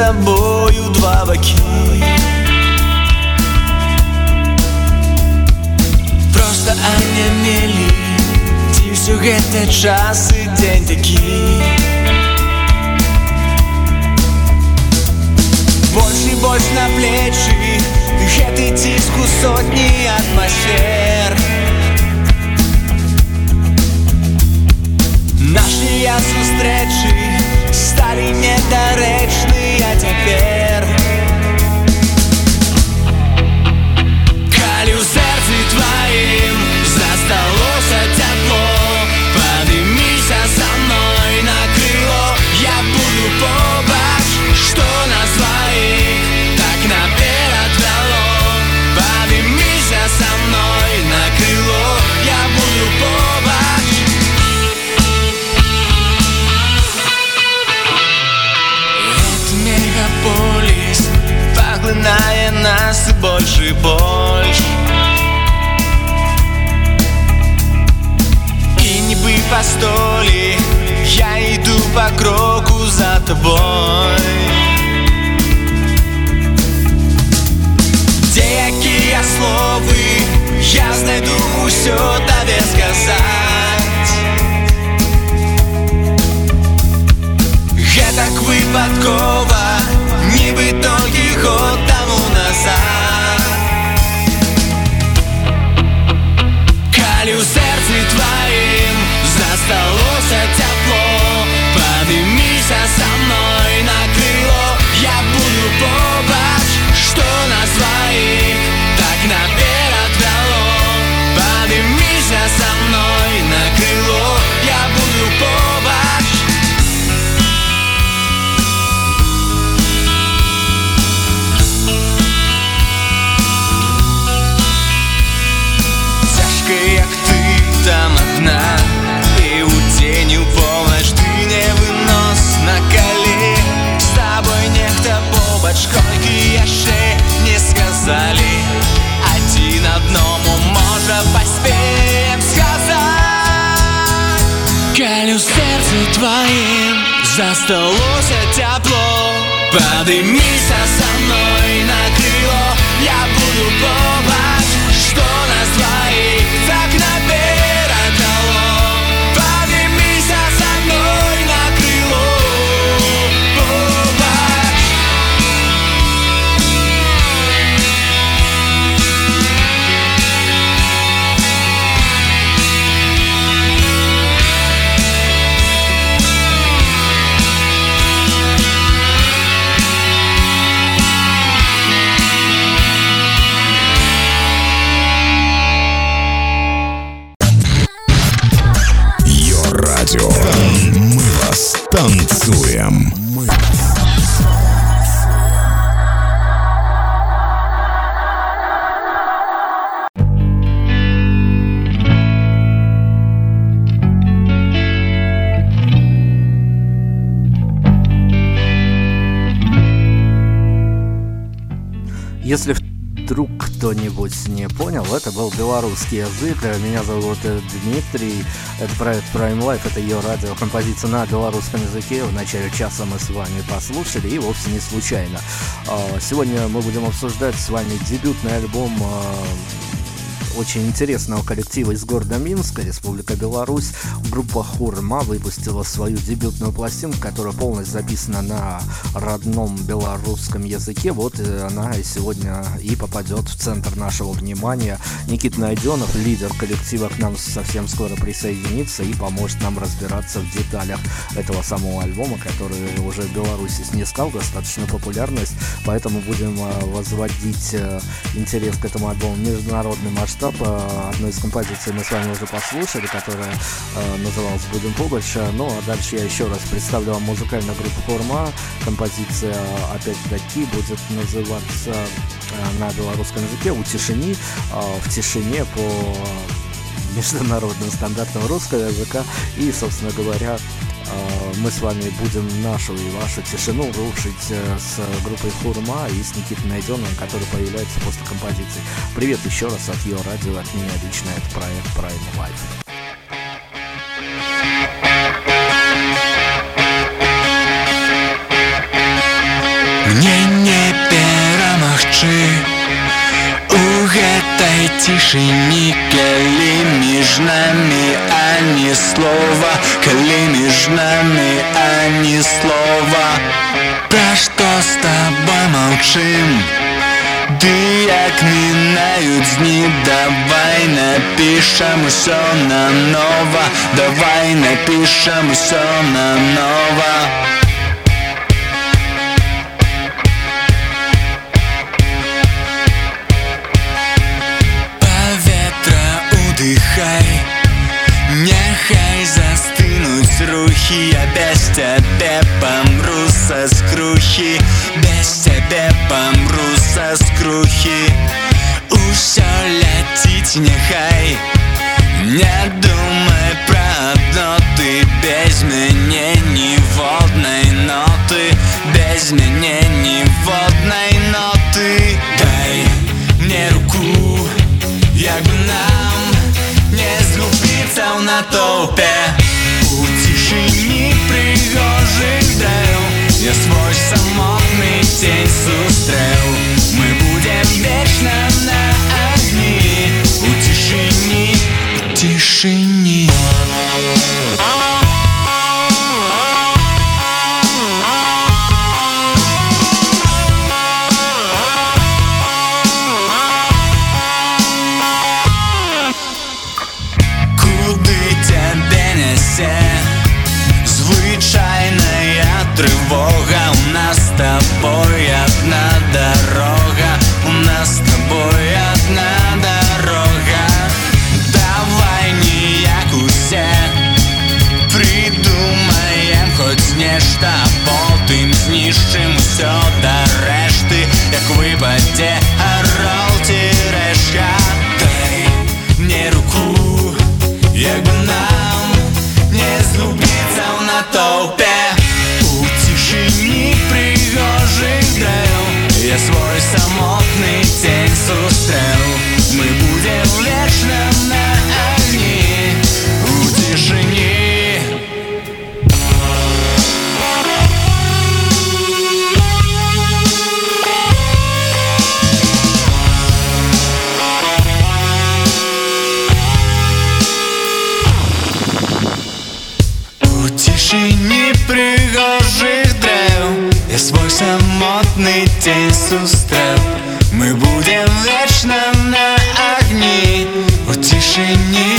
тобою два баки Просто онемели Ці все гэты час і дзень такі Больш і больш на плечы Гэты ціск у сотні атмасфер Нашыя сустрэчы сталі недарэчныя цяпер Калі ў нібы па столі я іду па кроку за тобой Дзе якія словы я знайду ўсё табе сказаць Гэтак выпадкова, засталося цяпло Падыміся са мной на крыло. Я буду побач, танцуем. Мы Если вдруг кто-нибудь не понял, это был белорусский язык. Меня зовут э, Дмитрий. Это проект Prime Life, это ее радио, композиция на белорусском языке. В начале часа мы с вами послушали, и вовсе не случайно. А, Сегодня мы будем обсуждать с вами дебютный альбом а, очень интересного коллектива из города Минска, Республика Беларусь. Группа Хурма выпустила свою дебютную пластинку, которая полностью записана на родном белорусском языке. Вот э, она и сегодня и попадет в центр нашего внимания. Никита Найденов, лидер коллектива, к нам совсем скоро присоединится и поможет нам разбираться в деталях этого самого альбома, который уже в Беларуси снискал достаточно популярность. Поэтому будем э, возводить э, интерес к этому альбому международный масштаб. Э, Одну из композиций мы с вами уже послушали, которая э, называлась «Будем побольше». Ну а дальше я еще раз представлю вам музыкальную группу Форма. Композиция опять-таки будет называться э, на белорусском языке «У тишини», э, в тишине по международным стандартам русского языка. И, собственно говоря, а, мы с вами будем нашу и вашу тишину рушить э, с группой Хурма и с Никитой Найденовым, который появляется после композиции. Привет еще раз от ее радио, от меня лично, это проект Prime Life. Мне не перамахчы У гэтай цішыні Калі нами, а не слова Калі между нами, а не слова. Про что с тобой молчим? Ды як минають дні, давай напишем все наново. Давай напишем все наново. Вдихай, тривога, у нас с тобой одна дорога, самотный день сустрел Мы будем вечно на огне У тишині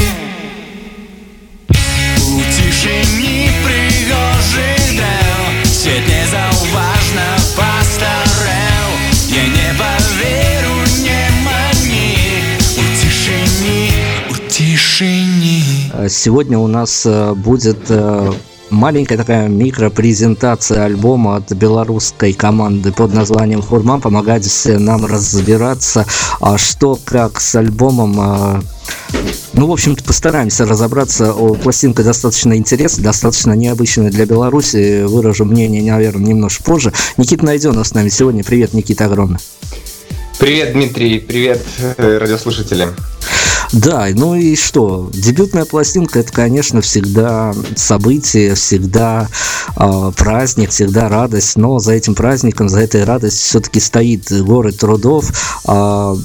У тишині пригожих дел Свет не зауважно постарел Я не поверю, не мани У тишині, у тишині Сегодня у нас э, будет э, маленькая такая микропрезентация альбома от белорусской команды под названием «Хурма». Помогайте нам разбираться, а что как с альбомом а, ну, в общем-то, постараемся разобраться. Пластинка достаточно интересная, достаточно необычная для Беларуси. Выражу мнение, наверное, немножко позже. Никита Найденов с нами сегодня. Привет, Никита, огромный. Привет, Дмитрий. Привет, э, радиослушатели. Да, ну и что? Дебютная пластинка это, конечно, всегда событие, всегда э, праздник, всегда радость. Но за этим праздником, за этой радостью все-таки стоит город трудов. Э,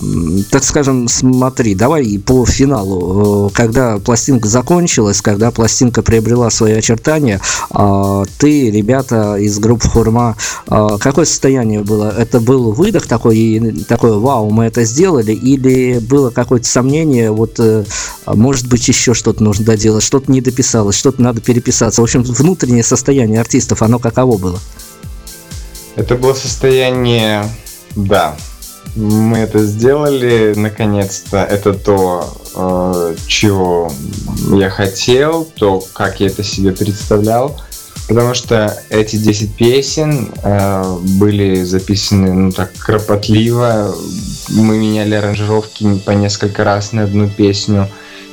так скажем, смотри, давай по финалу. Когда пластинка закончилась, когда пластинка приобрела свои очертания, э, ты, ребята из группы Хурма, э, какое состояние было? Это был выдох такой, такой, вау, мы это сделали, или было какое-то сомнение? Вот, э, может быть, еще что-то нужно доделать, что-то не дописалось, что-то надо переписаться. В общем, внутреннее состояние артистов, оно каково было? Это было состояние, да, мы это сделали, наконец-то. Это то, э, чего я хотел, то, как я это себе представлял. Потому что эти 10 песен э, были записаны ну так кропотливо. Мы меняли аранжировки по несколько раз на одну песню,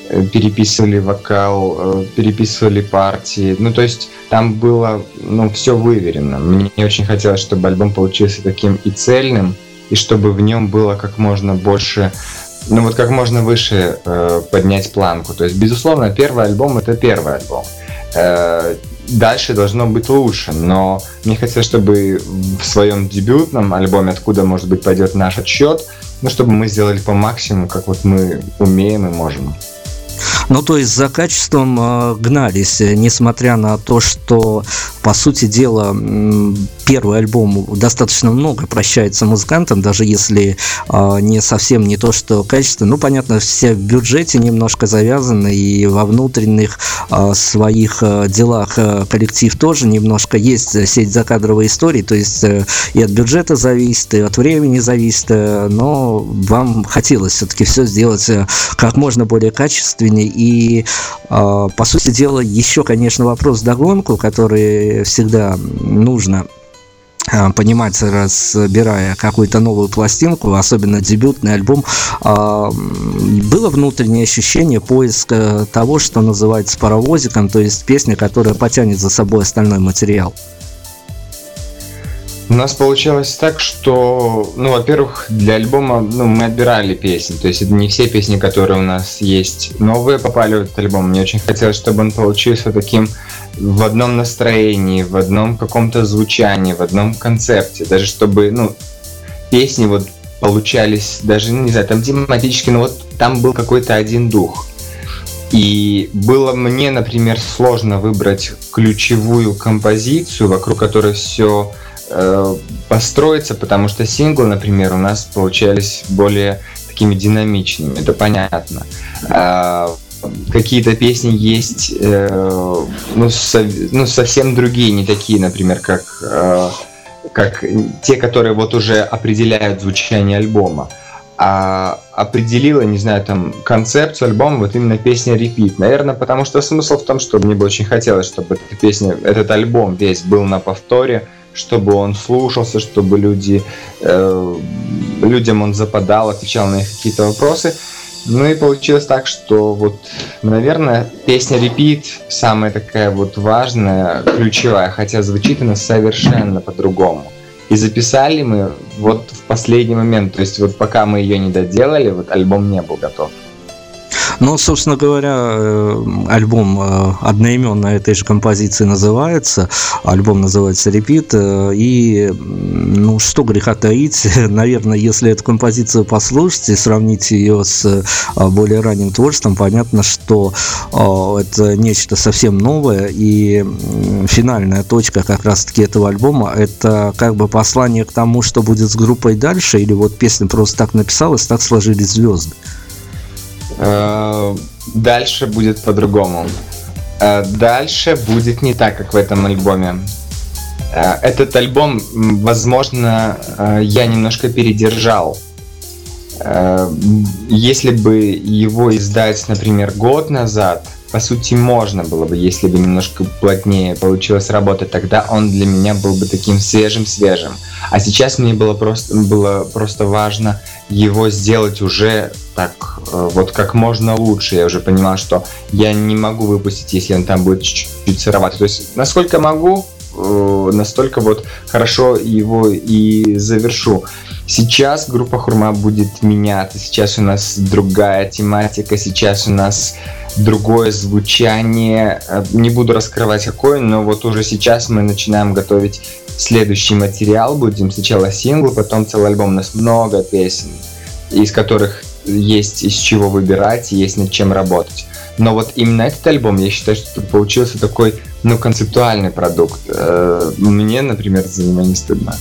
э, переписывали вокал, э, переписывали партии. Ну, то есть там было ну, все выверено. Мне очень хотелось, чтобы альбом получился таким и цельным, и чтобы в нем было как можно больше ну вот как можно выше э, поднять планку. То есть, безусловно, первый альбом это первый альбом. Э, дальше должно быть лучше, но мне хотелось, чтобы в своем дебютном альбоме, откуда, может быть, пойдет наш отсчет, ну, чтобы мы сделали по максимуму, как вот мы умеем и можем. Ну, то есть за качеством э, гнались, несмотря на то, что, по сути дела, первый альбом достаточно много прощается музыкантам, даже если э, не совсем не то, что качество. Ну, понятно, все в бюджете немножко завязаны, и во внутренних э, своих э, делах э, коллектив тоже немножко есть сеть закадровой истории, то есть э, и от бюджета зависит, и от времени зависит, э, но вам хотелось все-таки все сделать э, как можно более качественнее и, а, по сути дела, еще, конечно, вопрос догонку, который всегда нужно а, понимать, разбирая какую-то новую пластинку, особенно дебютный альбом, а, было внутреннее ощущение поиска того, что называется паровозиком, то есть песня, которая потянет за собой остальной материал. У нас получилось так, что, ну, во-первых, для альбома ну, мы отбирали песни. То есть это не все песни, которые у нас есть новые, попали в этот альбом. Мне очень хотелось, чтобы он получился таким в одном настроении, в одном каком-то звучании, в одном концепте. Даже чтобы, ну, песни вот получались даже, не знаю, там тематически, но вот там был какой-то один дух. И было мне, например, сложно выбрать ключевую композицию, вокруг которой все Э, построиться, потому что синглы, например, у нас получались более такими динамичными, это понятно. А, какие-то песни есть э, ну, со, ну, совсем другие, не такие, например, как, э, как те, которые вот уже определяют звучание альбома. А определила, не знаю, там, концепцию альбома вот именно песня Repeat. Наверное, потому что смысл в том, что мне бы очень хотелось, чтобы эта песня, этот альбом весь был на повторе, чтобы он слушался, чтобы люди, э, людям он западал, отвечал на их какие-то вопросы. Ну и получилось так, что вот, наверное, песня Repeat самая такая вот важная, ключевая, хотя звучит она совершенно по-другому. И записали мы вот в последний момент, то есть вот пока мы ее не доделали, вот альбом не был готов. Ну, собственно говоря, э, альбом э, одноименно этой же композиции называется. Альбом называется «Репит». Э, и, ну, что греха таить, наверное, если эту композицию послушать и сравнить ее с более ранним творчеством, понятно, что это нечто совсем новое. И финальная точка как раз-таки этого альбома – это как бы послание к тому, что будет с группой дальше, или вот песня просто так написалась, так сложились звезды. Э, дальше будет по-другому. Э, дальше будет не так, как в этом альбоме. Э, этот альбом, возможно, я немножко передержал. Если бы его издать, например, год назад, по сути, можно было бы, если бы немножко плотнее получилось работать, тогда он для меня был бы таким свежим-свежим. А сейчас мне было просто, было просто важно его сделать уже так, э, вот как можно лучше. Я уже понимал, что я не могу выпустить, если он там будет чуть-чуть сыроватый. То есть, насколько могу, э, настолько вот хорошо его и завершу. Сейчас группа Хурма будет меняться. Сейчас у нас другая тематика, сейчас у нас другое звучание. Э, не буду раскрывать какое, но вот уже сейчас мы начинаем готовить следующий материал. Будем сначала сингл, потом целый альбом. У нас много песен, из которых есть из чего выбирать, есть над чем работать. Но вот именно этот альбом, я считаю, что получился такой, ну, концептуальный продукт. Э, мне, например, за него не стыдно.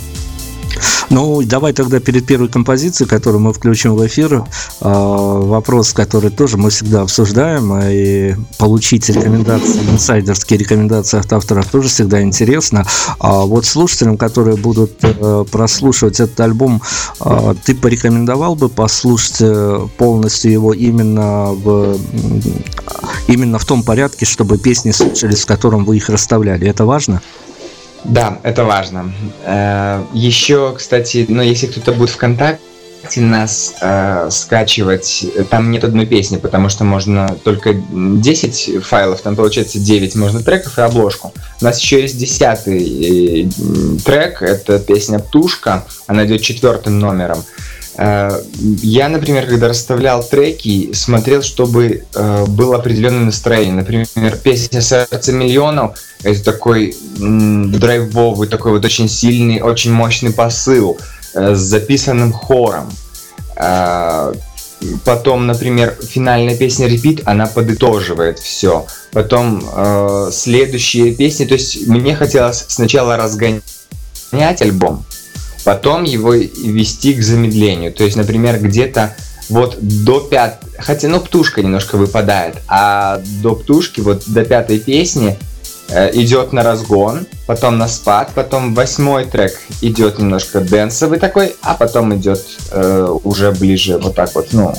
Ну, давай тогда перед первой композицией, которую мы включим в эфир, а, вопрос, который тоже мы всегда обсуждаем, а, и получить рекомендации, инсайдерские рекомендации от авторов тоже всегда интересно. А вот слушателям, которые будут э, прослушивать этот альбом, ты порекомендовал бы послушать э, полностью его именно в именно в том порядке, чтобы песни слушались, в котором вы их расставляли. Это важно? Да, это важно. Э, Еще, кстати, ну, если кто-то будет ВКонтакте нас э, скачивать, там нет одной песни, потому что можно только 10 файлов, там получается 9, можно треков и обложку. У нас еще есть десятый э, трек, это песня «Птушка», она идет четвертым номером. Я, например, когда расставлял треки, смотрел, чтобы э, было определенное настроение. Например, песня «Сердце миллионов» — это такой драйвовый, такой вот очень сильный, очень мощный посыл э, с записанным хором. Потом, например, финальная песня «Repeat», она подытоживает все. Потом э, следующие песни, то есть мне хотелось сначала разгонять альбом, потом его вести к замедлению. То есть, например, где-то вот до пят... Хотя, ну, птушка немножко выпадает, а до птушки, вот до пятой песни э, идет на разгон, потом на спад, потом восьмой трек идет немножко дэнсовый такой, а потом идет э, уже ближе вот так вот, ну,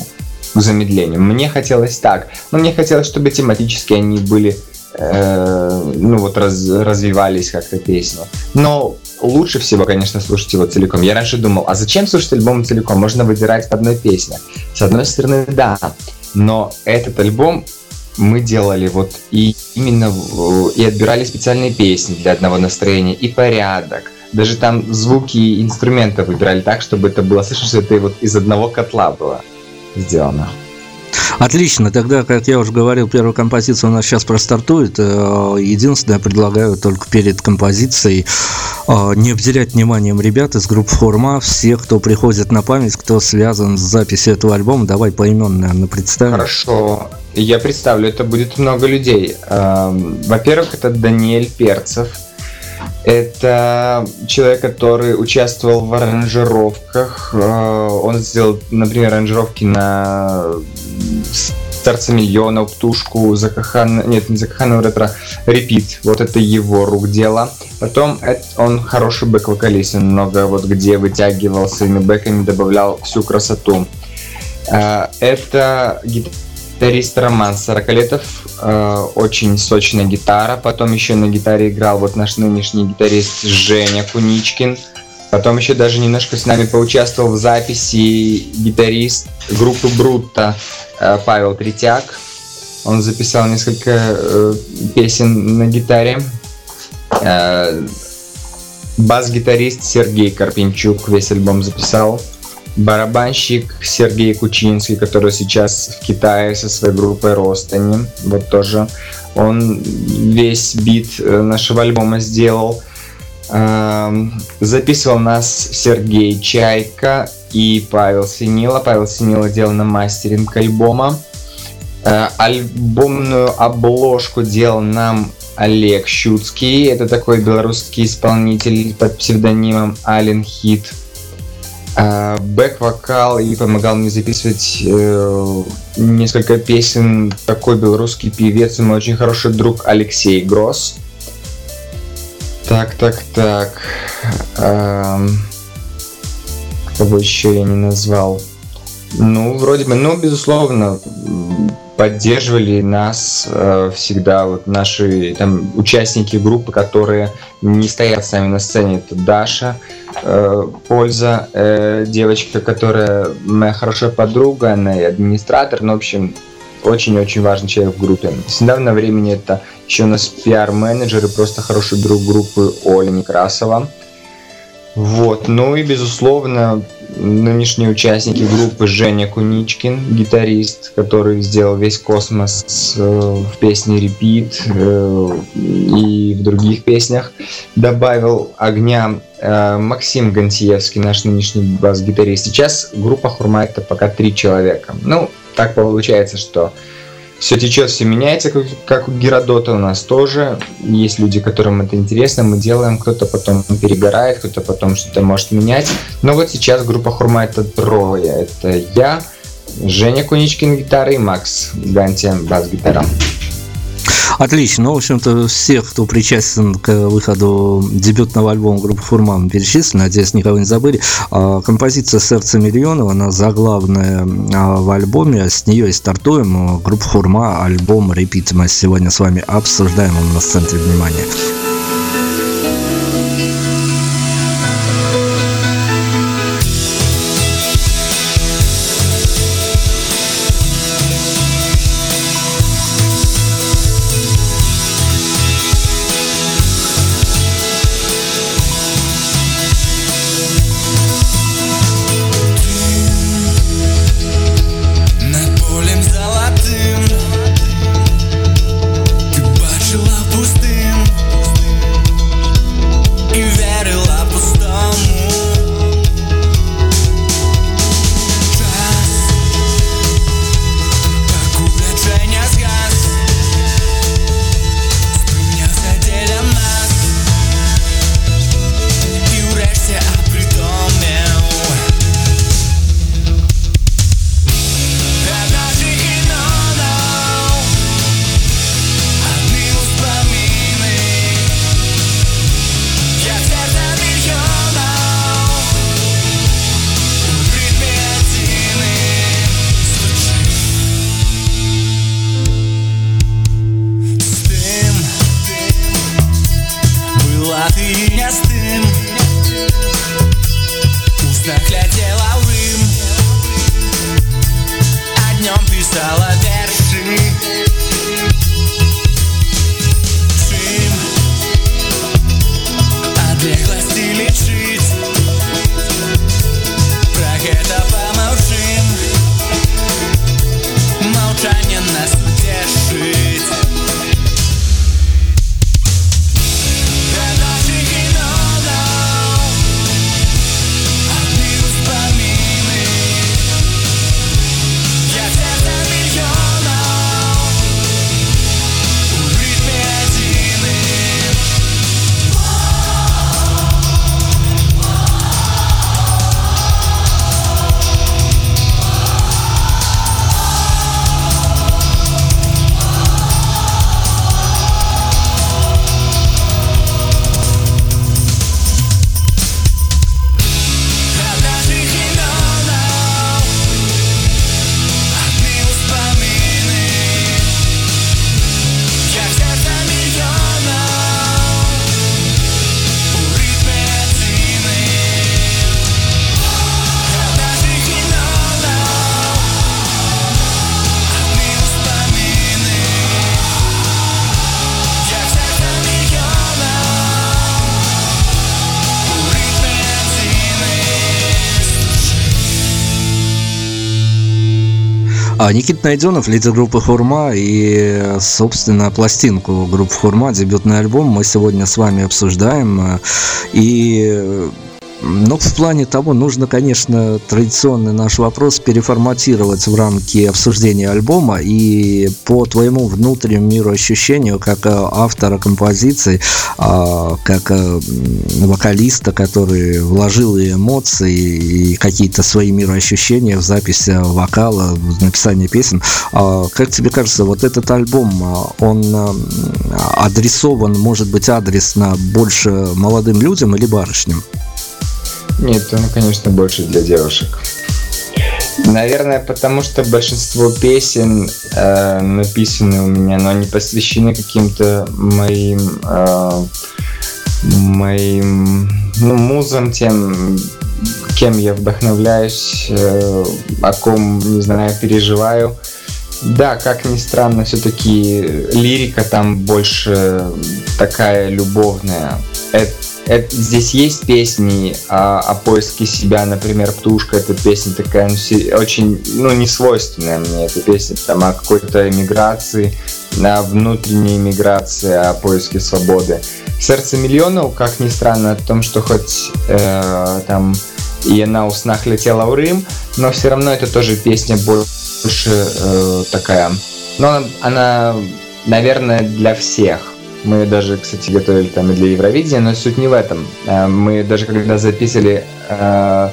к замедлению. Мне хотелось так, но мне хотелось, чтобы тематически они были э, ну вот раз, развивались как-то песни. Но лучше всего, конечно, слушать его целиком. Я раньше думал, а зачем слушать альбом целиком? Можно выбирать по одной песне. С одной стороны, да, но этот альбом мы делали вот и именно и отбирали специальные песни для одного настроения и порядок. Даже там звуки инструментов выбирали так, чтобы это было слышно, что это вот из одного котла было сделано. Отлично, тогда, как я уже говорил, первая композиция у нас сейчас простартует. Э, единственное, предлагаю только перед композицией э, не обделять вниманием ребят из группы Форма, всех, кто приходит на память, кто связан с записью этого альбома. Давай поименно, наверное, представим. Хорошо, я представлю, это будет много людей. Эм, во-первых, это Даниэль Перцев, это человек, который участвовал в аранжировках. Э, он сделал, например, аранжировки на Сердце миллиона, Птушку, Закахан... Нет, не Закахан, ретро, Репит. Вот это его рук дело. Потом это, он хороший бэк-вокалист, он много вот где вытягивал своими бэками, добавлял всю красоту. Э, это гитара гитарист Роман Сорокалетов, э, очень сочная гитара. Потом еще на гитаре играл вот наш нынешний гитарист Женя Куничкин. Потом еще даже немножко с нами поучаствовал в записи гитарист группы Брутта э, Павел Третьяк. Он записал несколько э, песен на гитаре. Э, бас-гитарист Сергей Карпинчук весь альбом записал барабанщик Сергей Кучинский, который сейчас в Китае со своей группой Ростани. Вот тоже он весь бит э, нашего альбома сделал. Эм, записывал нас Сергей Чайка и Павел Синила. Павел Синила делал на мастеринг альбома. Э, альбомную обложку делал нам Олег Щуцкий. Это такой белорусский исполнитель под псевдонимом Ален Хит. А, бэк-вокал и помогал мне записывать э, несколько песен такой белорусский певец и мой очень хороший друг Алексей Гросс. Так, так, так. Эм, кого еще я не назвал? Ну, вроде бы, ну, безусловно, поддерживали нас э, всегда вот наши там участники группы, которые не стоят с нами на сцене. Это Даша, э, Польза, э, девочка, которая моя хорошая подруга, она и администратор, ну, в общем, очень-очень важный человек в группе. С недавнего времени это еще у нас пиар-менеджер и просто хороший друг группы Оля Некрасова. Вот, ну и безусловно, нынешние участники группы Женя Куничкин, гитарист, который сделал весь космос э, в песне Repeat э, и в других песнях. Добавил огня э, Максим Гонтиевский, наш нынешний бас-гитарист. Сейчас группа Хурма это пока три человека. Ну, так получается, что все течет, все меняется, как, как у Геродота у нас тоже. Есть люди, которым это интересно, мы делаем, кто-то потом перегорает, кто-то потом что-то может менять. Но вот сейчас группа Хурма это трое. Это я, Женя Куничкин гитара и Макс Гантиан бас-гитара. Отлично. Ну, в общем-то, всех, кто причастен к выходу дебютного альбома группы Фурман перечислен. Надеюсь, никого не забыли. А, композиция «Сердце миллионов», она заглавная а, в альбоме. С нее и стартуем. Группа Фурма, альбом «Репит» мы сегодня с вами обсуждаем. Он в центре внимания. А Никита Найденов, лидер группы Хурма и, собственно, пластинку группы Хурма, дебютный альбом мы сегодня с вами обсуждаем. И но в плане того, нужно, конечно, традиционный наш вопрос переформатировать в рамки обсуждения альбома и по твоему внутреннему миру ощущению, как э, автора композиции, а, как э, вокалиста, который вложил и эмоции, и какие-то свои мироощущения в запись э, вокала, в написание песен. А, как тебе кажется, вот этот альбом, он адресован, может быть, адресно больше молодым людям или барышням? Нет, он, конечно, больше для девушек. Наверное, потому что большинство песен э, написаны у меня, но они посвящены каким-то моим э, моим ну, музам, тем, кем я вдохновляюсь, э, о ком, не знаю, переживаю. Да, как ни странно, все-таки лирика там больше такая любовная. Это это, здесь есть песни о, о поиске себя, например, «Птушка» — это песня такая ну, очень, ну, не свойственная мне эта песня, там о какой-то эмиграции, на внутренней эмиграции, о поиске свободы. «Сердце миллионов», как ни странно, о том, что хоть э, там и она у снах летела в Рим, но все равно это тоже песня больше э, такая, но она, она, наверное, для всех мы даже, кстати, готовили там и для Евровидения, но суть не в этом. Э, мы даже когда записывали э,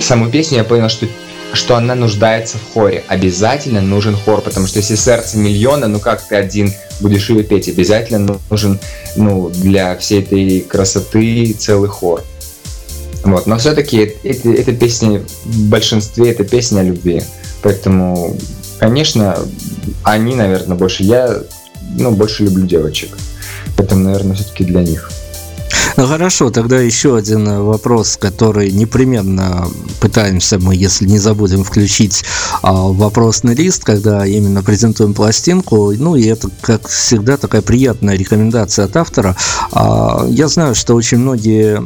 саму песню, я понял, что что она нуждается в хоре. Обязательно нужен хор, потому что если сердце миллиона, ну как ты один будешь ее петь? Обязательно нужен ну, для всей этой красоты целый хор. Вот. Но все-таки эти, эти песни в большинстве это песни о любви. Поэтому, конечно, они, наверное, больше. Я ну, больше люблю девочек. Поэтому, наверное, все-таки для них. Ну хорошо, тогда еще один э, вопрос, который непременно пытаемся мы, если не забудем включить а, вопросный лист, когда именно презентуем пластинку. Ну и это, как всегда, такая приятная рекомендация от автора. А, я знаю, что очень многие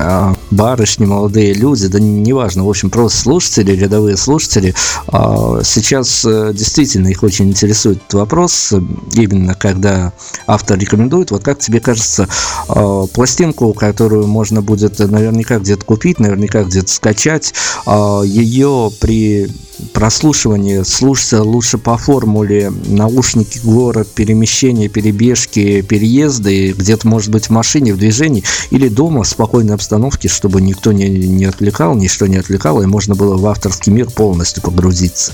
а, барышни, молодые люди, да неважно, в общем, просто слушатели, рядовые слушатели, а, сейчас а, действительно их очень интересует этот вопрос, именно когда автор рекомендует. Вот как тебе кажется, а, пластинку, которую можно будет наверняка где-то купить, наверняка где-то скачать. А, Ее при прослушивании слушаться лучше по формуле наушники, город, перемещение, перебежки, переезды, где-то, может быть, в машине, в движении или дома в спокойной обстановке, чтобы никто не, не отвлекал, ничто не отвлекало, и можно было в авторский мир полностью погрузиться.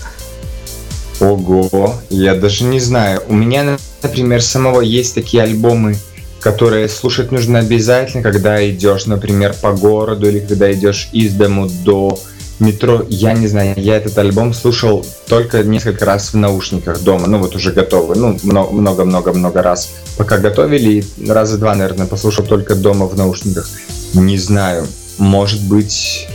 Ого, я даже не знаю. У меня, например, самого есть такие альбомы которые слушать нужно обязательно, когда идешь, например, по городу или когда идешь из дому до метро. Я не знаю, я этот альбом слушал только несколько раз в наушниках дома, ну вот уже готовый, ну много-много-много раз. Пока готовили, раза два, наверное, послушал только дома в наушниках. Не знаю, может быть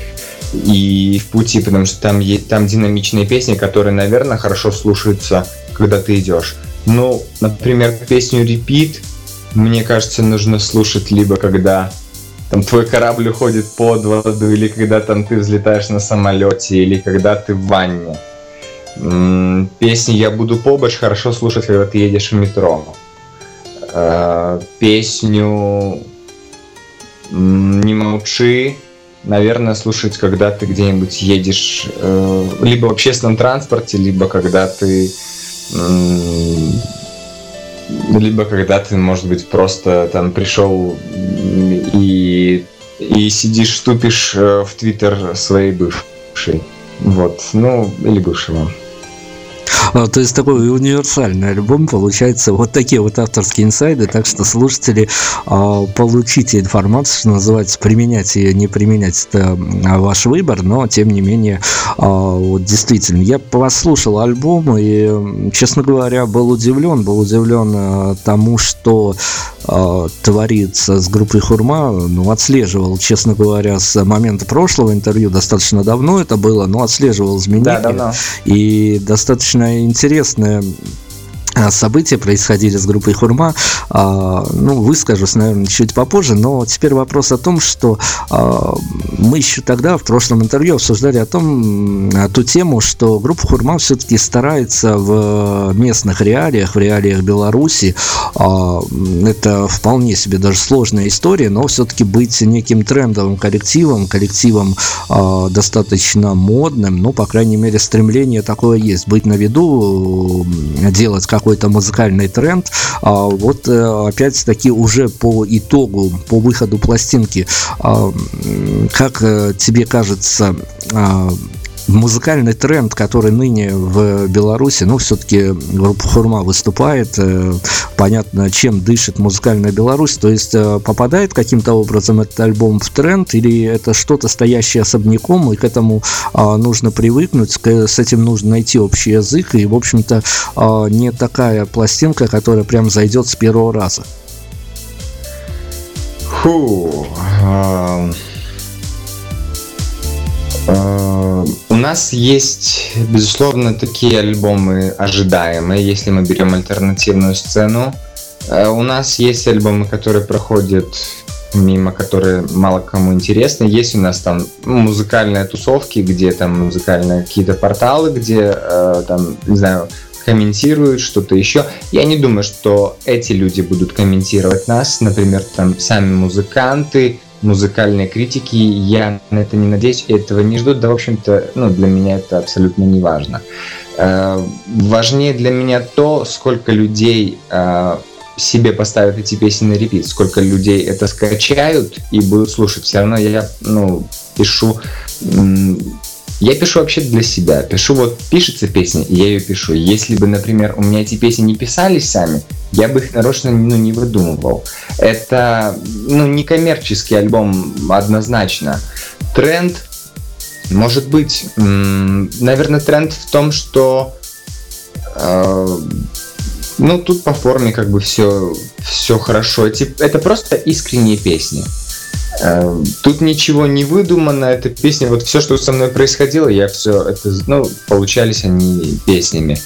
и в пути, потому что там, есть, там динамичные песни, которые, наверное, хорошо слушаются, когда ты идешь. Ну, например, песню Repeat мне кажется, нужно слушать либо когда там твой корабль уходит под воду, или когда там ты взлетаешь на самолете, или когда ты в ванне. Песни «Я буду побач» хорошо слушать, когда ты едешь в метро. Э, песню «Не молчи» наверное, слушать, когда ты где-нибудь едешь э, либо в общественном транспорте, либо когда ты либо когда ты, может быть, просто там пришел и, и сидишь, тупишь э, в Твиттер своей бывшей. Вот, ну, или бывшего. А, то есть такой универсальный альбом получается. Вот такие вот авторские инсайды. Так что слушатели, а, получите информацию, что называется, применять ее, не применять, это ваш выбор, но тем не менее, а, вот действительно, я послушал альбом и, честно говоря, был удивлен, был удивлен тому, что творится с группой Хурма, ну, отслеживал, честно говоря, с момента прошлого интервью, достаточно давно это было, но отслеживал изменения. Да, давно. И достаточно интересная события происходили с группой Хурма, а, ну, выскажусь, наверное, чуть попозже, но теперь вопрос о том, что а, мы еще тогда в прошлом интервью обсуждали о том, ту тему, что группа Хурма все-таки старается в местных реалиях, в реалиях Беларуси, это вполне себе даже сложная история, но все-таки быть неким трендовым коллективом, коллективом достаточно модным, ну, по крайней мере, стремление такое есть, быть на виду, делать как какой-то музыкальный тренд. А вот э, опять-таки уже по итогу, по выходу пластинки, а, как э, тебе кажется, а, музыкальный тренд, который ныне в Беларуси, ну, все-таки группа Хурма выступает, э, понятно, чем дышит музыкальная Беларусь, то есть э, попадает каким-то образом этот альбом в тренд, или это что-то стоящее особняком, и к этому а, нужно привыкнуть, с этим нужно найти общий язык, и, в общем-то, а, не такая пластинка, которая прям зайдет с первого раза. Фу, а... Э, у нас есть, безусловно, такие альбомы ожидаемые, если мы берем альтернативную сцену. Э, у нас есть альбомы, которые проходят мимо, которые мало кому интересны. Есть у нас там музыкальные тусовки, где там музыкальные какие-то порталы, где э, там, не знаю, комментируют что-то еще. Я не думаю, что эти люди будут комментировать нас, например, там сами музыканты, музыкальной критики. Я на это не надеюсь, этого не жду. Да, в общем-то, ну, для меня это абсолютно не важно. Э, важнее для меня то, сколько людей э, себе поставят эти песни на репит, сколько людей это скачают и будут слушать. Все равно я, ну, пишу я пишу вообще для себя. Пишу вот, пишется песня, я ее пишу. Если бы, например, у меня эти песни не писались сами, я бы их нарочно ну, не выдумывал. Это, ну, не коммерческий альбом однозначно. Тренд, может быть, наверное, тренд в том, что э, ну, тут по форме как бы все, все хорошо. Это просто искренние песни. Эм, тут ничего не выдумано, эта песня, вот все, что со мной происходило, я все это, ну, получались они песнями.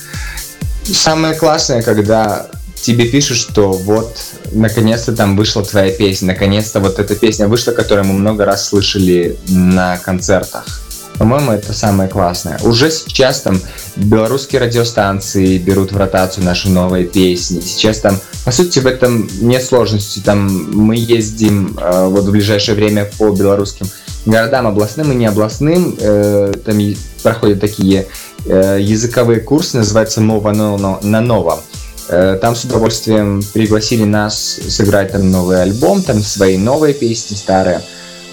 Самое классное, когда тебе пишут, что вот, наконец-то там вышла твоя песня, наконец-то вот эта песня вышла, которую мы много раз слышали на концертах. По-моему, это самое классное. Уже сейчас там белорусские радиостанции берут в ротацию наши новые песни. Сейчас там, по сути, в этом нет сложности. Там мы ездим э, вот в ближайшее время по белорусским городам, областным и не областным. Э, там проходят такие э, языковые курсы, называется «Мова на новом». Э, там с удовольствием пригласили нас сыграть там новый альбом, там свои новые песни, старые.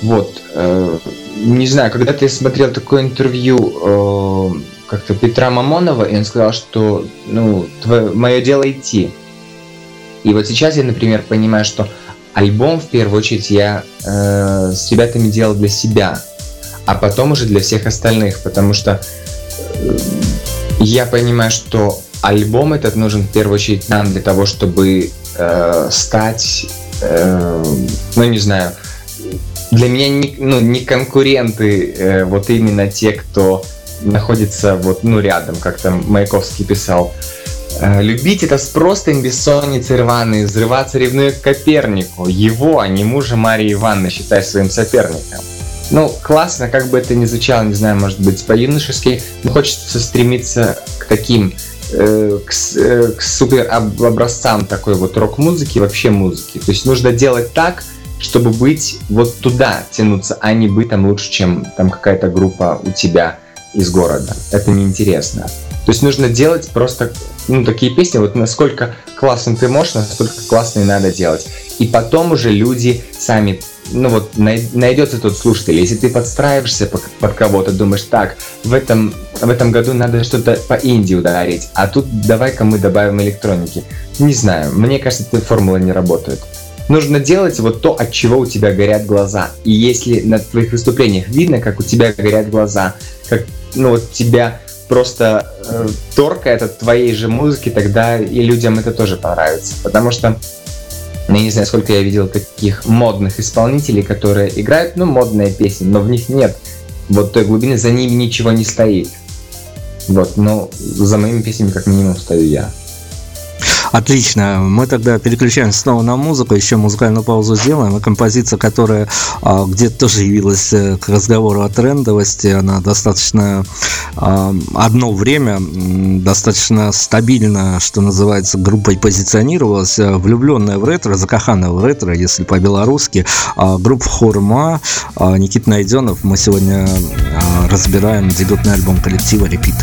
Вот. Э, не знаю, когда-то я смотрел такое интервью э, как-то Петра Мамонова, и он сказал, что ну, твое, мое дело идти. И вот сейчас я, например, понимаю, что альбом в первую очередь я э, с ребятами делал для себя, а потом уже для всех остальных, потому что э, я понимаю, что альбом этот нужен в первую очередь нам для того, чтобы э, стать, э, ну не знаю, для меня не, ну, не конкуренты э, вот именно те, кто находится вот, ну, рядом, как там Маяковский писал. Э, любить это с простым бессонницей рваной, взрываться ревную к Копернику, его, а не мужа Марии Ивановны, считай своим соперником. Ну, классно, как бы это ни звучало, не знаю, может быть, по-юношески, но хочется стремиться к таким, э, к, э, к супер образцам такой вот рок-музыки, вообще музыки. То есть нужно делать так, чтобы быть вот туда тянуться, а не быть там лучше, чем там какая-то группа у тебя из города. Это неинтересно. То есть нужно делать просто ну, такие песни, вот насколько классно ты можешь, насколько классно и надо делать. И потом уже люди сами, ну вот, найдется тот слушатель. Если ты подстраиваешься под кого-то, думаешь, так, в этом, в этом году надо что-то по инди ударить, а тут давай-ка мы добавим электроники. Не знаю, мне кажется, эта формула не работает нужно делать вот то, от чего у тебя горят глаза. И если на твоих выступлениях видно, как у тебя горят глаза, как ну вот тебя просто э, торкает от твоей же музыки, тогда и людям это тоже понравится. Потому что ну, я не знаю, сколько я видел таких модных исполнителей, которые играют, ну, модные песни, но в них нет вот той глубины, за ними ничего не стоит. Вот, но за моими песнями как минимум стою я. Отлично. Мы тогда переключаемся снова на музыку, еще музыкальную паузу сделаем. И композиция, которая а, где-то тоже явилась э, к разговору о трендовости, она достаточно а, одно время достаточно стабильно, что называется, группой позиционировалась. Э, влюбленная в ретро, закаханная в ретро, если по-белорусски. А, группа Хурма, а, Никита Найденов. Мы сегодня а, разбираем дебютный альбом коллектива «Репит».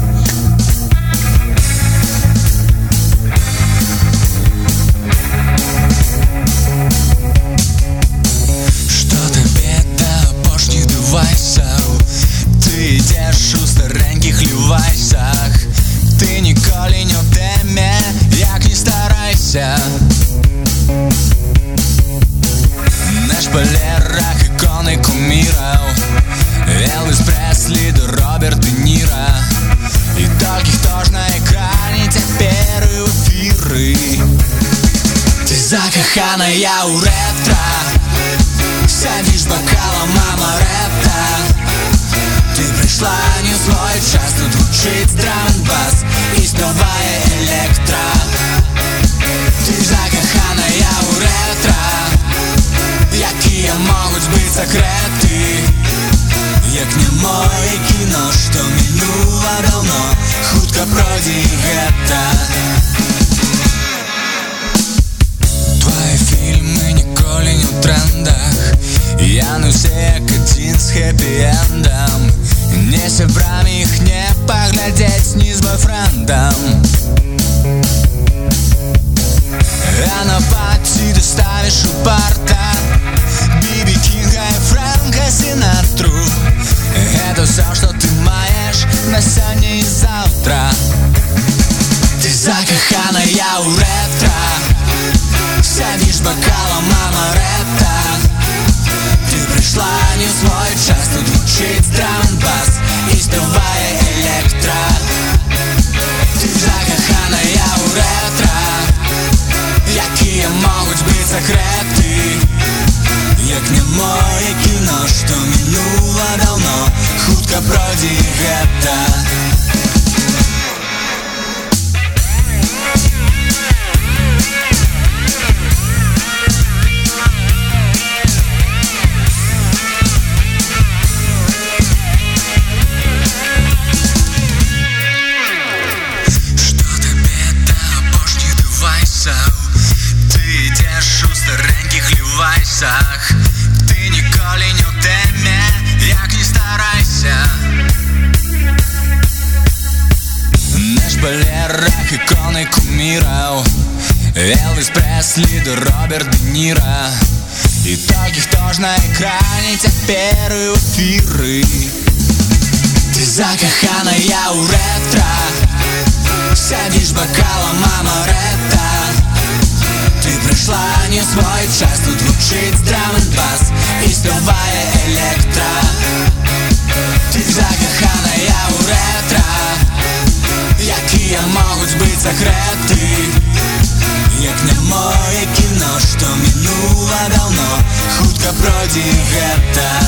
Хутка пройдзе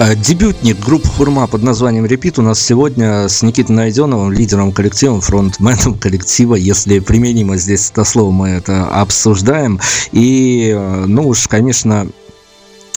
дебютник группы Хурма под названием «Репит» у нас сегодня с Никитой Найденовым, лидером коллектива, фронтменом коллектива. Если применимо здесь это слово, мы это обсуждаем. И, э, ну уж, конечно,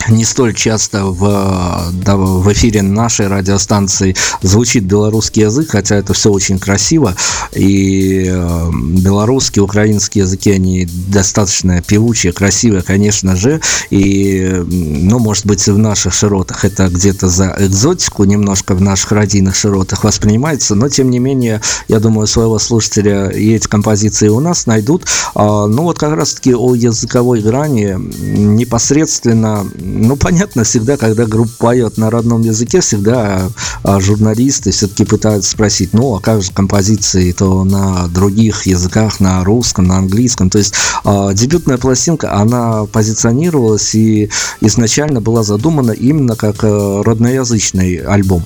не столь часто в, да, в эфире нашей радиостанции звучит белорусский язык, хотя это все очень красиво. И э, белорусский, украинский языки, они достаточно певучие, красивые, конечно же. И, ну, может быть, в наших широтах это где-то за экзотику немножко в наших родийных широтах воспринимается, но, тем не менее, я думаю, своего слушателя и эти композиции у нас найдут. А, ну, вот как раз-таки о языковой грани непосредственно ну, понятно, всегда, когда группа поет на родном языке, всегда а, журналисты все-таки пытаются спросить, ну, а как же композиции то на других языках, на русском, на английском. То есть а, дебютная пластинка, она позиционировалась и изначально была задумана именно как а, родноязычный альбом.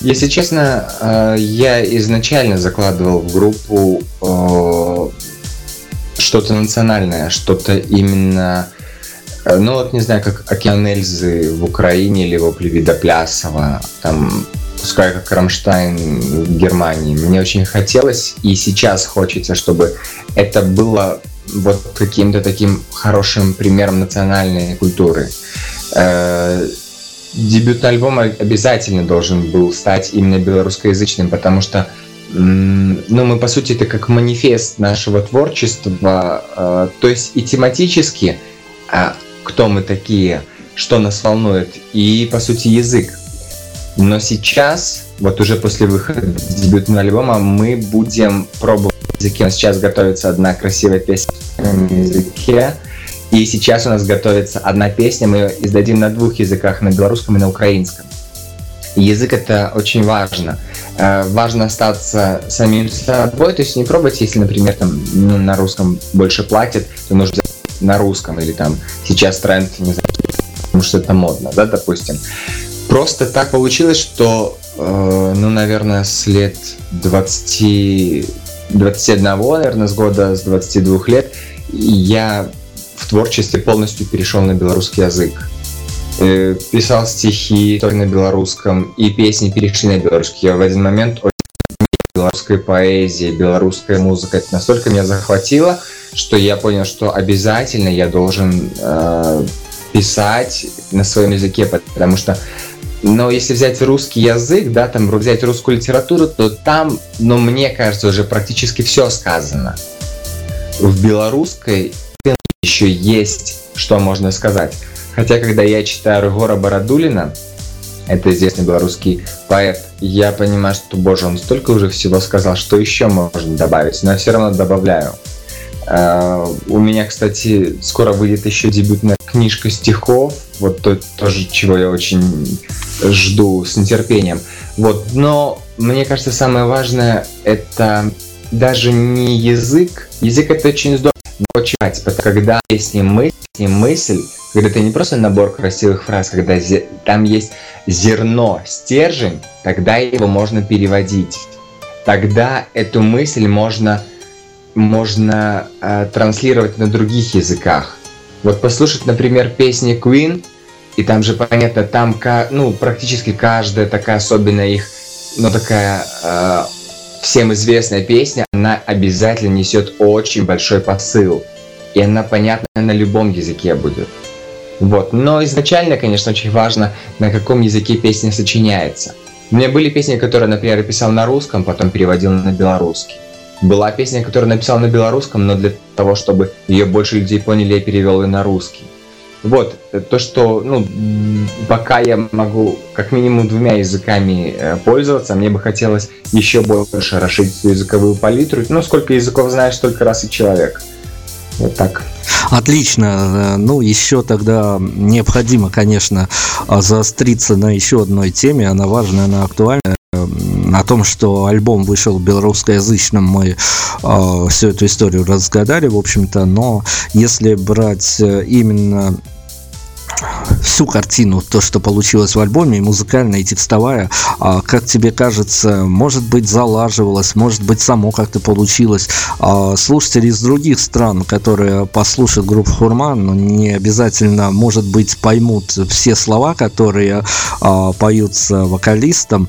Если честно, э, я изначально закладывал в группу э, что-то национальное, что-то именно, э, ну вот не знаю, как Океан Эльзы в Украине или Плевида Плясова, там пускай как Рамштайн в Германии. Мне очень хотелось, и сейчас хочется, чтобы это было вот каким-то таким хорошим примером национальной культуры. Э, дебютный альбом обязательно должен был стать именно белорусскоязычным, потому что ну, мы, по сути, это как манифест нашего творчества, э, то есть и тематически, а кто мы такие, что нас волнует, и, по сути, язык. Но сейчас, вот уже после выхода дебютного альбома, мы будем пробовать языке. У нас сейчас готовится одна красивая песня на языке. И сейчас у нас готовится одна песня, мы ее издадим на двух языках, на белорусском и на украинском. Язык это очень важно. Э, важно остаться самим собой, то есть не пробовать, если, например, там ну, на русском больше платят, то нужно на русском или там сейчас тренд, не знаю, потому что это модно, да, допустим. Просто так получилось, что, э, ну, наверное, с лет 20, 21, наверное, с года, с 22 лет, я в творчестве полностью перешел на белорусский язык. Э, писал стихи тоже на белорусском, и песни перешли на белорусский. Я в один момент белорусской поэзии, белорусская музыка. Это настолько меня захватило, что я понял, что обязательно я должен э, писать на своем языке, потому что но если взять русский язык, да, там взять русскую литературу, то там, ну, мне кажется, уже практически все сказано. В белорусской еще есть, что можно сказать. Хотя, когда я читаю Рыгора Бородулина, это известный белорусский поэт, я понимаю, что, боже, он столько уже всего сказал, что еще можно добавить, но я все равно добавляю. Uh, у меня, кстати, скоро выйдет еще дебютная книжка стихов, вот то, тоже, чего я очень жду с нетерпением. Вот, но мне кажется, самое важное это даже не язык. Язык это очень здорово читать, когда песни мысль, мысль, когда это не просто набор красивых фраз, когда там есть зерно, стержень, тогда его можно переводить. Тогда эту мысль можно, можно э, транслировать на других языках. Вот послушать, например, песни Queen, и там же понятно, там ну, практически каждая такая, особенно их, ну, такая э, всем известная песня, она обязательно несет очень большой посыл. И она понятна на любом языке будет. Вот. Но изначально, конечно, очень важно, на каком языке песня сочиняется. У меня были песни, которые, например, я писал на русском, потом переводил на белорусский. Была песня, которую написал на белорусском, но для того, чтобы ее больше людей поняли, я перевел ее на русский. Вот, то, что, ну, пока я могу как минимум двумя языками э, пользоваться, мне бы хотелось еще больше расширить языковую палитру. Ну, сколько языков знаешь, столько раз и человек. Вот так. Отлично. Ну, еще тогда необходимо, конечно, заостриться на еще одной теме. Она важная, она актуальная о том, что альбом вышел белорусскоязычным, мы э, всю эту историю разгадали, в общем-то, но если брать э, именно всю картину, то, что получилось в альбоме, и музыкальная, и текстовая, а, как тебе кажется, может быть, залаживалось, может быть, само как-то получилось. А, слушатели из других стран, которые послушают группу Хурман, ну, не обязательно, может быть, поймут все слова, которые а, поются вокалистом,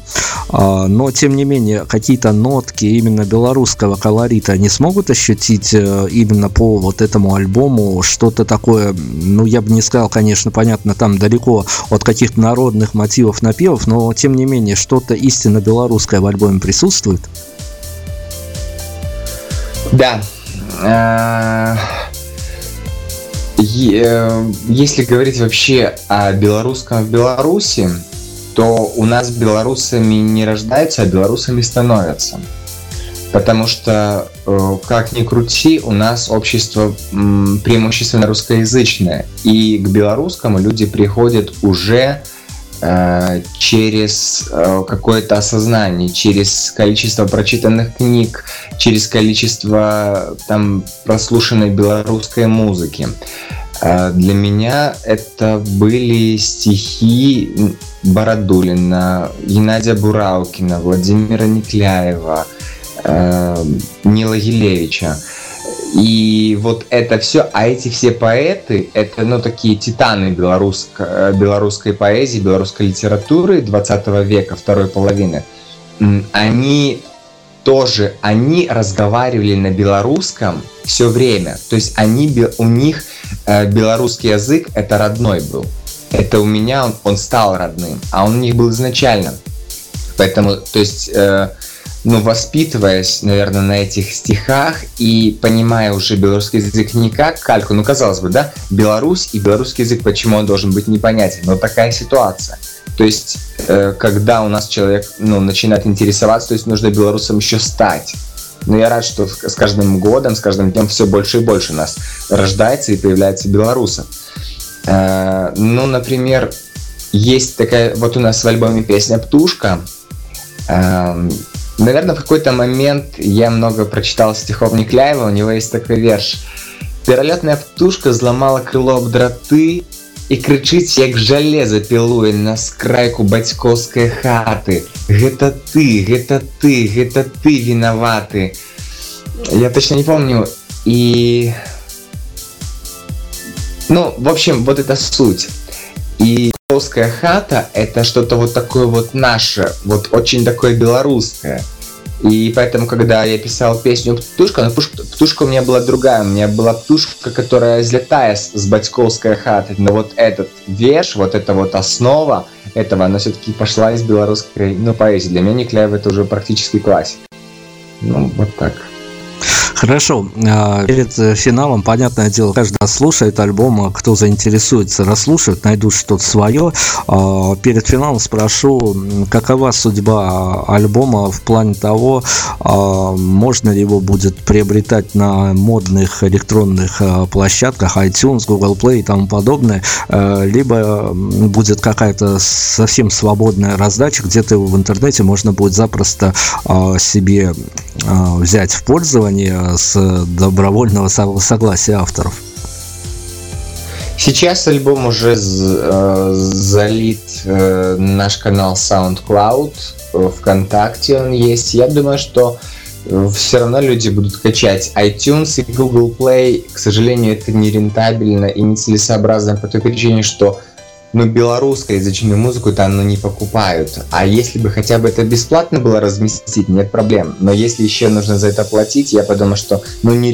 но, тем не менее, какие-то нотки именно белорусского колорита они смогут ощутить э, именно по вот этому альбому, что-то такое, ну, я бы не сказал, конечно, понятно, там далеко от каких-то народных мотивов напевов, но тем не менее что-то истинно белорусское в альбоме присутствует? Да. Э, э, если говорить вообще о белорусском в Беларуси, то у нас белорусами не рождаются, а белорусами становятся. Потому что, как ни крути, у нас общество преимущественно русскоязычное. И к белорусскому люди приходят уже э, через э, какое-то осознание, через количество прочитанных книг, через количество там прослушанной белорусской музыки. Э, для меня это были стихи Бородулина, Геннадия Бураукина, Владимира Никляева, э, Нила Гилевича. И вот это все, а эти все поэты, это ну такие титаны белорусской, белорусской поэзии, белорусской литературы 20 века, второй половины, они тоже, они разговаривали на белорусском все время. То есть они, у них э, белорусский язык это родной был. Это у меня он, он стал родным, а он у них был изначально. Поэтому, то есть, э, ну, воспитываясь, наверное, на этих стихах и понимая уже белорусский язык не как кальку, ну, казалось бы, да, Беларусь и белорусский язык, почему он должен быть непонятен, но такая ситуация. То есть, э, когда у нас человек ну, начинает интересоваться, то есть нужно белорусом еще стать. Но я рад, что с каждым годом, с каждым днем все больше и больше нас рождается и появляется белорусов. Э, ну, например, есть такая, вот у нас в альбоме песня «Птушка». Э, наверное, в какой-то момент я много прочитал стихов Никляева, у него есть такой верш. Перолетная птушка взломала крыло об дроты, і крычыць як жалеза пілуе на скрайку бацькоўскай хаты гэта ты гэта ты гэта ты вінаваты я точно не помню и ну в общем вот это суть и Польская хата это что-то вот такое вот наше вот очень такое белорусское и поэтому, когда я писал песню «Птушка», ну, птушка, у меня была другая. У меня была птушка, которая взлетает с батьковской хаты. Но вот этот веш, вот эта вот основа этого, она все-таки пошла из белорусской ну, поэзии. Для меня Никляев это уже практически классик. Ну, вот так. Хорошо. А, перед э, финалом, понятное дело, каждый слушает альбом, а кто заинтересуется, расслушает, найдут что-то свое. А, перед финалом спрошу, какова судьба альбома в плане того, можно ли его будет приобретать на модных электронных площадках iTunes, Google Play и тому подобное, либо будет какая-то совсем свободная раздача, где-то в интернете можно будет запросто себе взять в пользование с добровольного согласия авторов. Сейчас альбом уже э, залит э, наш канал SoundCloud, э, ВКонтакте он есть. Я думаю, что все равно люди будут качать iTunes и Google Play. К сожалению, это не рентабельно и нецелесообразно по той причине, что ну, белорусскоязычную музыку там ну, не покупают. А если бы хотя бы это бесплатно было разместить, нет проблем. Но если еще нужно за это платить, я подумаю, что ну не.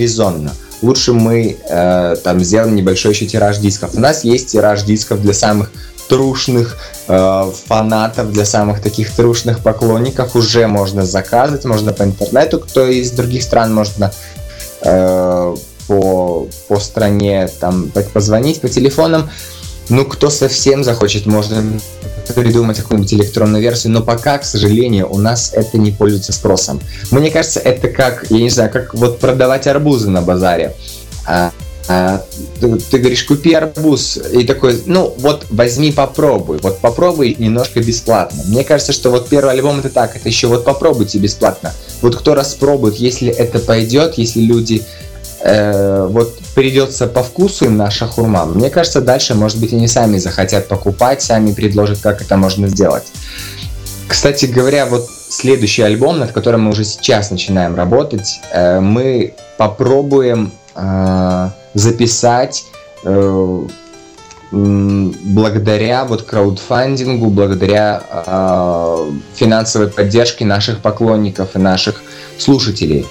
Лучше мы э, там сделаем небольшой еще тираж дисков. У нас есть тираж дисков для самых трушных э, фанатов, для самых таких трушных поклонников. Уже можно заказывать, можно по интернету, кто из других стран можно э, по, по стране там позвонить по телефонам. Ну, кто совсем захочет, можно придумать какую-нибудь электронную версию, но пока, к сожалению, у нас это не пользуется спросом. Мне кажется, это как, я не знаю, как вот продавать арбузы на базаре. А, а, ты, ты говоришь, купи арбуз, и такой, ну вот возьми, попробуй, вот попробуй немножко бесплатно. Мне кажется, что вот первый альбом это так, это еще вот попробуйте бесплатно. Вот кто распробует, если это пойдет, если люди э, вот придется по вкусу им наша хурма, мне кажется, дальше, может быть, они сами захотят покупать, сами предложат, как это можно сделать. Кстати говоря, вот следующий альбом, над которым мы уже сейчас начинаем работать, э, мы попробуем э, записать э, благодаря вот краудфандингу, благодаря э, финансовой поддержке наших поклонников и наших слушателей.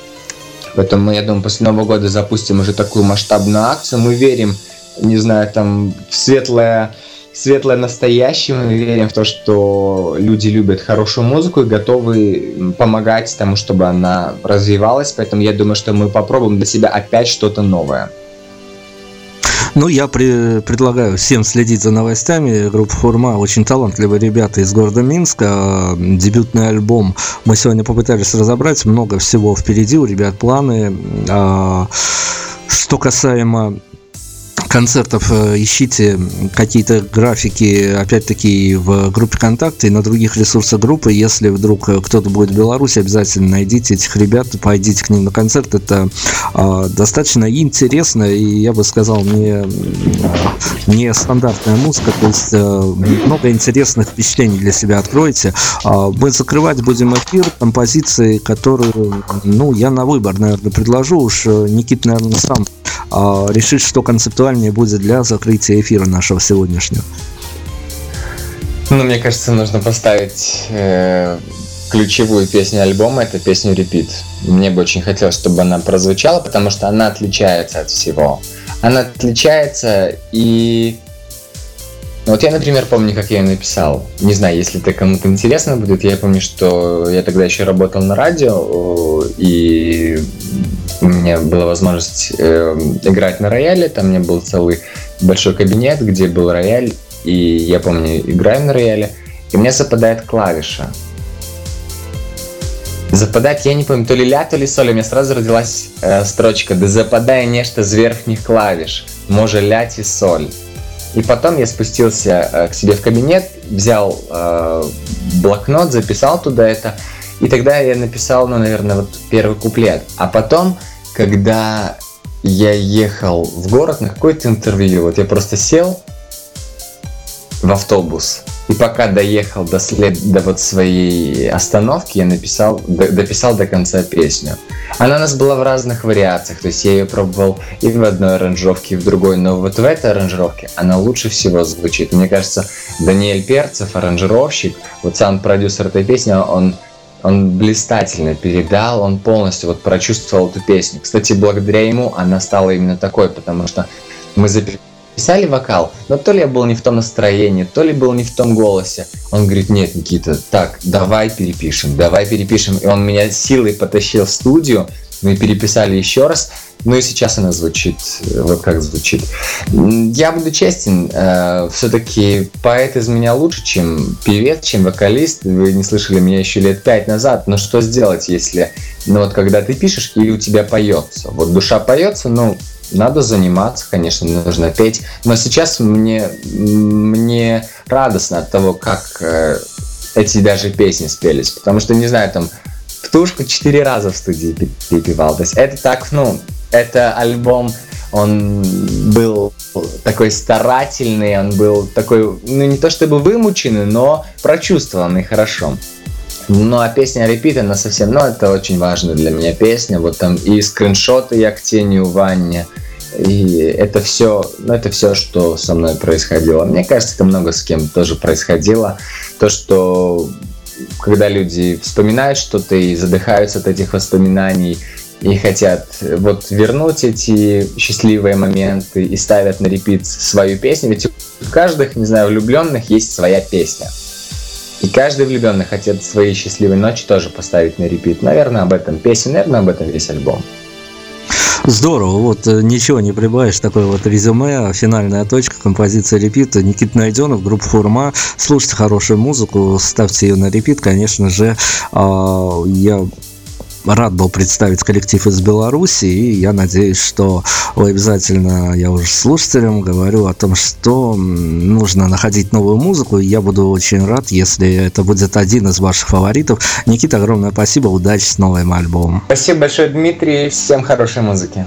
Поэтому, я думаю, после Нового года запустим уже такую масштабную акцию. Мы верим, не знаю, там, в светлое, светлое настоящее. Мы верим в то, что люди любят хорошую музыку и готовы помогать тому, чтобы она развивалась. Поэтому я думаю, что мы попробуем для себя опять что-то новое. Ну, я при, предлагаю всем следить за новостями. Группа Хурма очень талантливые ребята из города Минска. Дебютный альбом мы сегодня попытались разобрать. Много всего впереди у ребят планы. А, что касаемо концертов э, ищите какие-то графики, опять-таки, в группе ВКонтакте и на других ресурсах группы. Если вдруг э, кто-то будет в Беларуси, обязательно найдите этих ребят, пойдите к ним на концерт. Это э, достаточно интересно и, я бы сказал, не, не стандартная музыка, то есть э, много интересных впечатлений для себя откроете. Э, мы закрывать будем эфир композиции, которые, ну, я на выбор, наверное, предложу. Уж э, Никит, наверное, сам э, решит, что концептуальнее будет для закрытия эфира нашего сегодняшнего. Ну, мне кажется, нужно поставить э, ключевую песню альбома, это песню «Repeat». Мне бы очень хотелось, чтобы она прозвучала, потому что она отличается от всего. Она отличается и... Ну, вот я, например, помню, как я ее написал. Не знаю, если это кому-то интересно будет. Я помню, что я тогда еще работал на радио, и у меня была возможность э, играть на рояле. Там у меня был целый большой кабинет, где был рояль. И я помню, играю на рояле, и мне западает клавиша. Западать, я не помню, то ли ля, то ли соль. У меня сразу родилась э, строчка «Да западая нечто с верхних клавиш, може лять и соль». И потом я спустился э, к себе в кабинет, взял э, блокнот, записал туда это, и тогда я написал, ну, наверное, вот первый куплет. А потом, когда я ехал в город на какое-то интервью, вот я просто сел в автобус, и пока доехал до, след... до вот своей остановки, я написал, до... дописал до конца песню. Она у нас была в разных вариациях, то есть я ее пробовал и в одной аранжировке, и в другой, но вот в этой аранжировке она лучше всего звучит. Мне кажется, Даниэль Перцев, аранжировщик, вот сам продюсер этой песни, он он блистательно передал, он полностью вот прочувствовал эту песню. Кстати, благодаря ему она стала именно такой, потому что мы записали писали вокал, но то ли я был не в том настроении, то ли был не в том голосе. Он говорит, нет, Никита, так, давай перепишем, давай перепишем. И он меня силой потащил в студию, мы переписали еще раз, ну и сейчас она звучит, вот как звучит. Я буду честен, э, все-таки поэт из меня лучше, чем певец, чем вокалист. Вы не слышали меня еще лет пять назад, но что сделать, если, ну вот когда ты пишешь и у тебя поется, вот душа поется, ну надо заниматься, конечно, нужно петь. Но сейчас мне, мне радостно от того, как э, эти даже песни спелись. Потому что, не знаю, там Птушку четыре раза в студии перепевал. То есть это так, ну, это альбом, он был такой старательный, он был такой, ну не то чтобы вымученный, но прочувствованный хорошо. Ну а песня Repeat, она совсем, ну это очень важная для меня песня, вот там и скриншоты я к тени у Ванне, и это все, ну это все, что со мной происходило. Мне кажется, это много с кем тоже происходило. То, что когда люди вспоминают что-то и задыхаются от этих воспоминаний, и хотят вот вернуть эти счастливые моменты и ставят на репит свою песню. Ведь у каждых, не знаю, влюбленных есть своя песня. И каждый влюбленный хотел свои счастливые ночи тоже поставить на репит. Наверное, об этом песня, наверное, об этом весь альбом. Здорово, вот э, ничего не прибавишь, такое вот резюме, финальная точка, композиция репит, Никит Найденов, группа Форма, слушайте хорошую музыку, ставьте ее на репит, конечно же, а, я рад был представить коллектив из Беларуси, и я надеюсь, что обязательно, я уже слушателям говорю о том, что нужно находить новую музыку, и я буду очень рад, если это будет один из ваших фаворитов. Никита, огромное спасибо, удачи с новым альбомом. Спасибо большое, Дмитрий, всем хорошей музыки.